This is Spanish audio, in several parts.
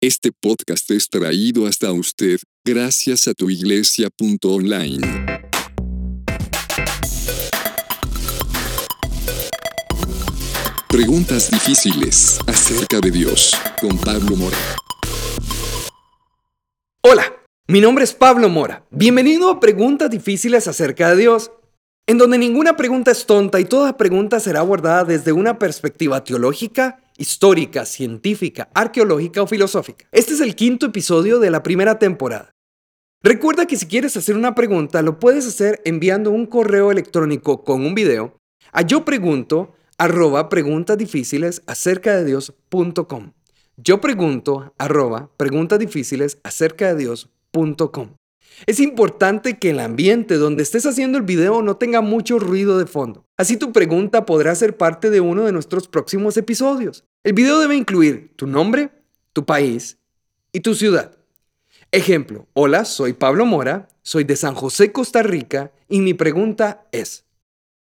Este podcast es traído hasta usted gracias a tuiglesia.online. Preguntas difíciles acerca de Dios con Pablo Mora. Hola, mi nombre es Pablo Mora. Bienvenido a Preguntas difíciles acerca de Dios, en donde ninguna pregunta es tonta y toda pregunta será abordada desde una perspectiva teológica histórica, científica, arqueológica o filosófica. Este es el quinto episodio de la primera temporada. Recuerda que si quieres hacer una pregunta, lo puedes hacer enviando un correo electrónico con un video a yo pregunto arroba preguntas difíciles acerca de Dios.com. Yo pregunto arroba preguntas difíciles acerca de Dios.com. Es importante que el ambiente donde estés haciendo el video no tenga mucho ruido de fondo. Así tu pregunta podrá ser parte de uno de nuestros próximos episodios. El video debe incluir tu nombre, tu país y tu ciudad. Ejemplo, hola, soy Pablo Mora, soy de San José, Costa Rica, y mi pregunta es,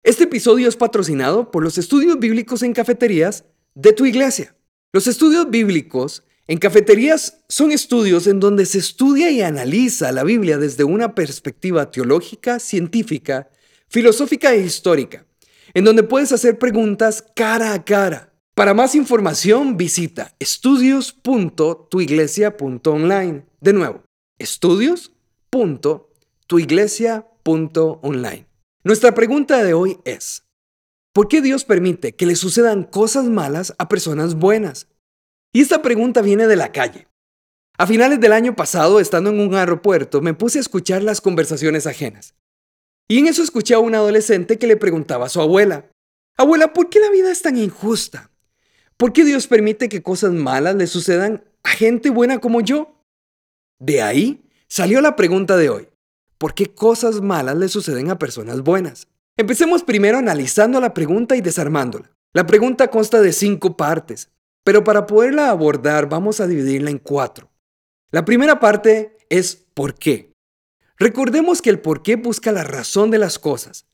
este episodio es patrocinado por los estudios bíblicos en cafeterías de tu iglesia. Los estudios bíblicos en cafeterías son estudios en donde se estudia y analiza la Biblia desde una perspectiva teológica, científica, filosófica e histórica, en donde puedes hacer preguntas cara a cara. Para más información visita estudios.tuiglesia.online. De nuevo, estudios.tuiglesia.online. Nuestra pregunta de hoy es, ¿por qué Dios permite que le sucedan cosas malas a personas buenas? Y esta pregunta viene de la calle. A finales del año pasado, estando en un aeropuerto, me puse a escuchar las conversaciones ajenas. Y en eso escuché a un adolescente que le preguntaba a su abuela, Abuela, ¿por qué la vida es tan injusta? ¿Por qué Dios permite que cosas malas le sucedan a gente buena como yo? De ahí salió la pregunta de hoy. ¿Por qué cosas malas le suceden a personas buenas? Empecemos primero analizando la pregunta y desarmándola. La pregunta consta de cinco partes. Pero para poderla abordar vamos a dividirla en cuatro. La primera parte es ¿por qué? Recordemos que el por qué busca la razón de las cosas,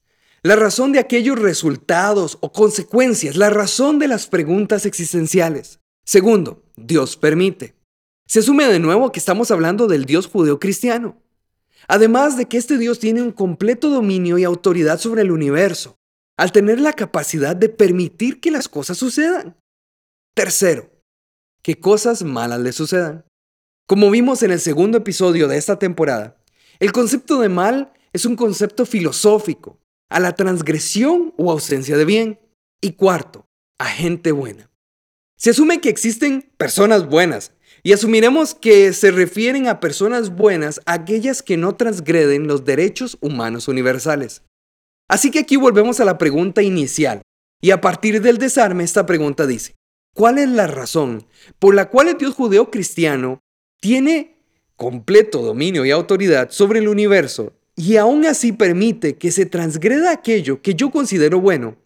la razón de aquellos resultados o consecuencias, la razón de las preguntas existenciales. Segundo, Dios permite. Se asume de nuevo que estamos hablando del Dios judeo-cristiano. Además de que este Dios tiene un completo dominio y autoridad sobre el universo, al tener la capacidad de permitir que las cosas sucedan. Tercero, que cosas malas le sucedan. Como vimos en el segundo episodio de esta temporada, el concepto de mal es un concepto filosófico, a la transgresión o ausencia de bien. Y cuarto, a gente buena. Se asume que existen personas buenas y asumiremos que se refieren a personas buenas aquellas que no transgreden los derechos humanos universales. Así que aquí volvemos a la pregunta inicial y a partir del desarme esta pregunta dice, ¿Cuál es la razón por la cual el Dios judeo cristiano tiene completo dominio y autoridad sobre el universo y aún así permite que se transgreda aquello que yo considero bueno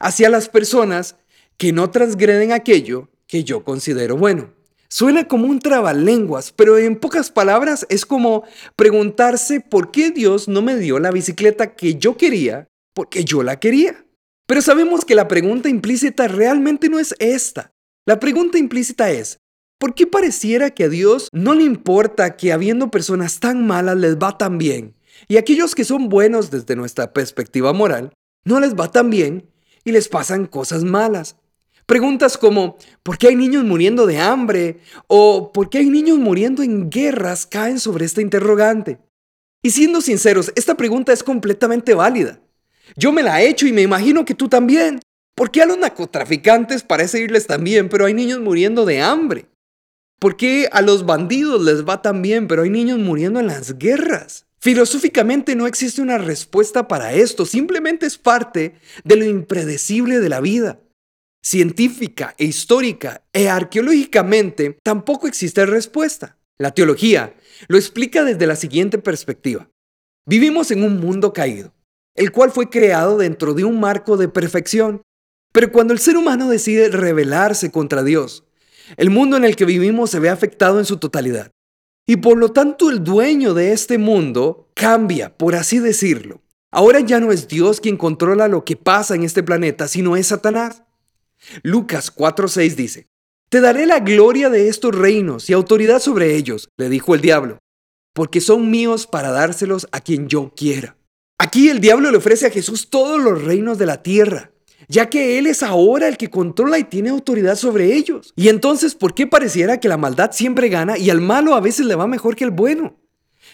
hacia las personas que no transgreden aquello que yo considero bueno? Suena como un trabalenguas, pero en pocas palabras es como preguntarse por qué Dios no me dio la bicicleta que yo quería porque yo la quería. Pero sabemos que la pregunta implícita realmente no es esta. La pregunta implícita es, ¿por qué pareciera que a Dios no le importa que habiendo personas tan malas les va tan bien? Y aquellos que son buenos desde nuestra perspectiva moral, no les va tan bien y les pasan cosas malas. Preguntas como, ¿por qué hay niños muriendo de hambre? O ¿por qué hay niños muriendo en guerras? caen sobre esta interrogante. Y siendo sinceros, esta pregunta es completamente válida. Yo me la he hecho y me imagino que tú también. ¿Por qué a los narcotraficantes parece irles tan bien, pero hay niños muriendo de hambre? ¿Por qué a los bandidos les va tan bien, pero hay niños muriendo en las guerras? Filosóficamente no existe una respuesta para esto, simplemente es parte de lo impredecible de la vida. Científica e histórica e arqueológicamente tampoco existe respuesta. La teología lo explica desde la siguiente perspectiva. Vivimos en un mundo caído el cual fue creado dentro de un marco de perfección. Pero cuando el ser humano decide rebelarse contra Dios, el mundo en el que vivimos se ve afectado en su totalidad. Y por lo tanto el dueño de este mundo cambia, por así decirlo. Ahora ya no es Dios quien controla lo que pasa en este planeta, sino es Satanás. Lucas 4:6 dice, Te daré la gloria de estos reinos y autoridad sobre ellos, le dijo el diablo, porque son míos para dárselos a quien yo quiera. Aquí el diablo le ofrece a Jesús todos los reinos de la tierra, ya que Él es ahora el que controla y tiene autoridad sobre ellos. Y entonces, ¿por qué pareciera que la maldad siempre gana y al malo a veces le va mejor que al bueno?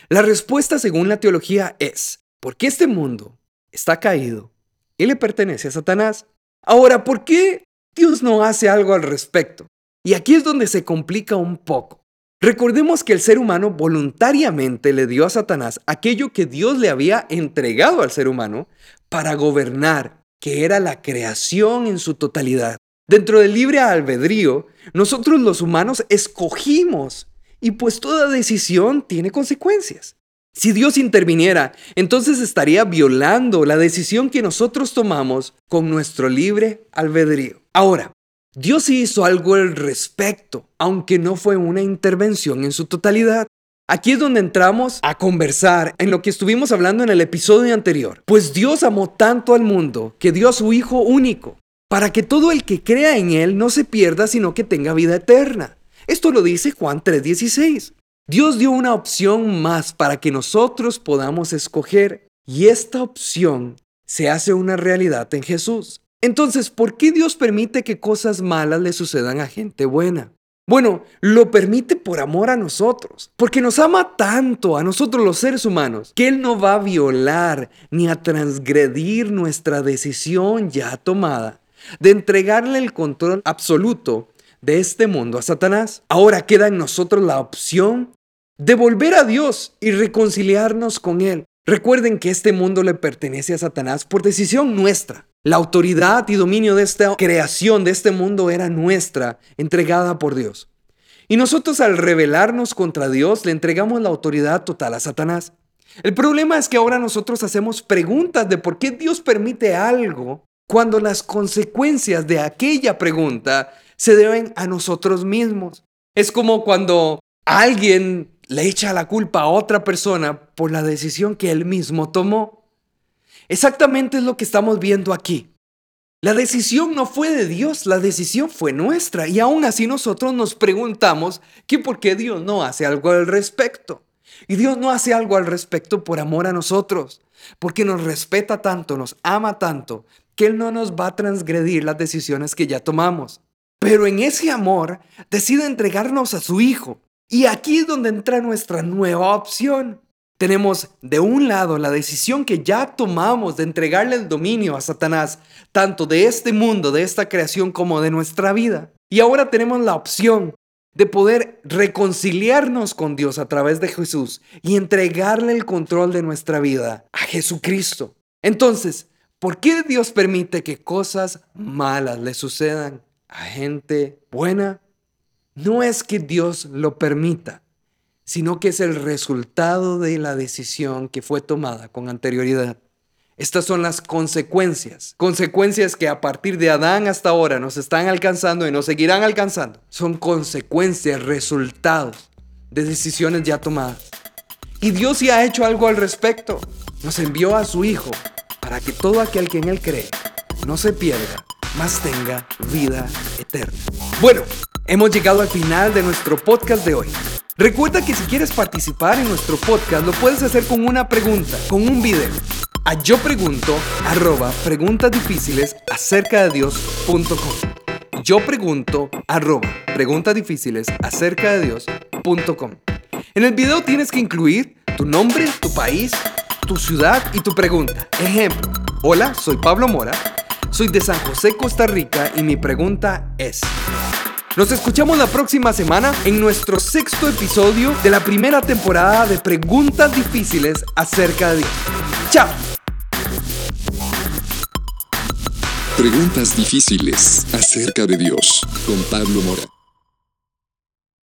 La respuesta según la teología es, porque este mundo está caído y le pertenece a Satanás. Ahora, ¿por qué Dios no hace algo al respecto? Y aquí es donde se complica un poco. Recordemos que el ser humano voluntariamente le dio a Satanás aquello que Dios le había entregado al ser humano para gobernar, que era la creación en su totalidad. Dentro del libre albedrío, nosotros los humanos escogimos y pues toda decisión tiene consecuencias. Si Dios interviniera, entonces estaría violando la decisión que nosotros tomamos con nuestro libre albedrío. Ahora, Dios hizo algo al respecto, aunque no fue una intervención en su totalidad. Aquí es donde entramos a conversar en lo que estuvimos hablando en el episodio anterior. Pues Dios amó tanto al mundo que dio a su Hijo único, para que todo el que crea en Él no se pierda, sino que tenga vida eterna. Esto lo dice Juan 3:16. Dios dio una opción más para que nosotros podamos escoger y esta opción se hace una realidad en Jesús. Entonces, ¿por qué Dios permite que cosas malas le sucedan a gente buena? Bueno, lo permite por amor a nosotros, porque nos ama tanto a nosotros los seres humanos, que Él no va a violar ni a transgredir nuestra decisión ya tomada de entregarle el control absoluto de este mundo a Satanás. Ahora queda en nosotros la opción de volver a Dios y reconciliarnos con Él. Recuerden que este mundo le pertenece a Satanás por decisión nuestra. La autoridad y dominio de esta creación, de este mundo, era nuestra, entregada por Dios. Y nosotros al rebelarnos contra Dios le entregamos la autoridad total a Satanás. El problema es que ahora nosotros hacemos preguntas de por qué Dios permite algo cuando las consecuencias de aquella pregunta se deben a nosotros mismos. Es como cuando alguien le echa la culpa a otra persona por la decisión que él mismo tomó. Exactamente es lo que estamos viendo aquí. La decisión no fue de Dios, la decisión fue nuestra y aún así nosotros nos preguntamos que por qué Dios no hace algo al respecto. Y Dios no hace algo al respecto por amor a nosotros, porque nos respeta tanto, nos ama tanto, que Él no nos va a transgredir las decisiones que ya tomamos. Pero en ese amor decide entregarnos a su Hijo. Y aquí es donde entra nuestra nueva opción. Tenemos de un lado la decisión que ya tomamos de entregarle el dominio a Satanás, tanto de este mundo, de esta creación, como de nuestra vida. Y ahora tenemos la opción de poder reconciliarnos con Dios a través de Jesús y entregarle el control de nuestra vida a Jesucristo. Entonces, ¿por qué Dios permite que cosas malas le sucedan? a gente buena, no es que Dios lo permita, sino que es el resultado de la decisión que fue tomada con anterioridad. Estas son las consecuencias, consecuencias que a partir de Adán hasta ahora nos están alcanzando y nos seguirán alcanzando. Son consecuencias, resultados de decisiones ya tomadas. Y Dios ya ha hecho algo al respecto. Nos envió a su Hijo para que todo aquel que en Él cree no se pierda, más tenga vida eterna. Bueno, hemos llegado al final de nuestro podcast de hoy. Recuerda que si quieres participar en nuestro podcast lo puedes hacer con una pregunta, con un video. A yo pregunto arroba preguntas difíciles acerca de Dios.com. Yo pregunto arroba preguntas difíciles acerca de Dios.com. En el video tienes que incluir tu nombre, tu país, tu ciudad y tu pregunta. Ejemplo, hola, soy Pablo Mora soy de San José, Costa Rica y mi pregunta es... Nos escuchamos la próxima semana en nuestro sexto episodio de la primera temporada de Preguntas Difíciles acerca de Dios. ¡Chao! Preguntas difíciles acerca de Dios con Pablo Mora.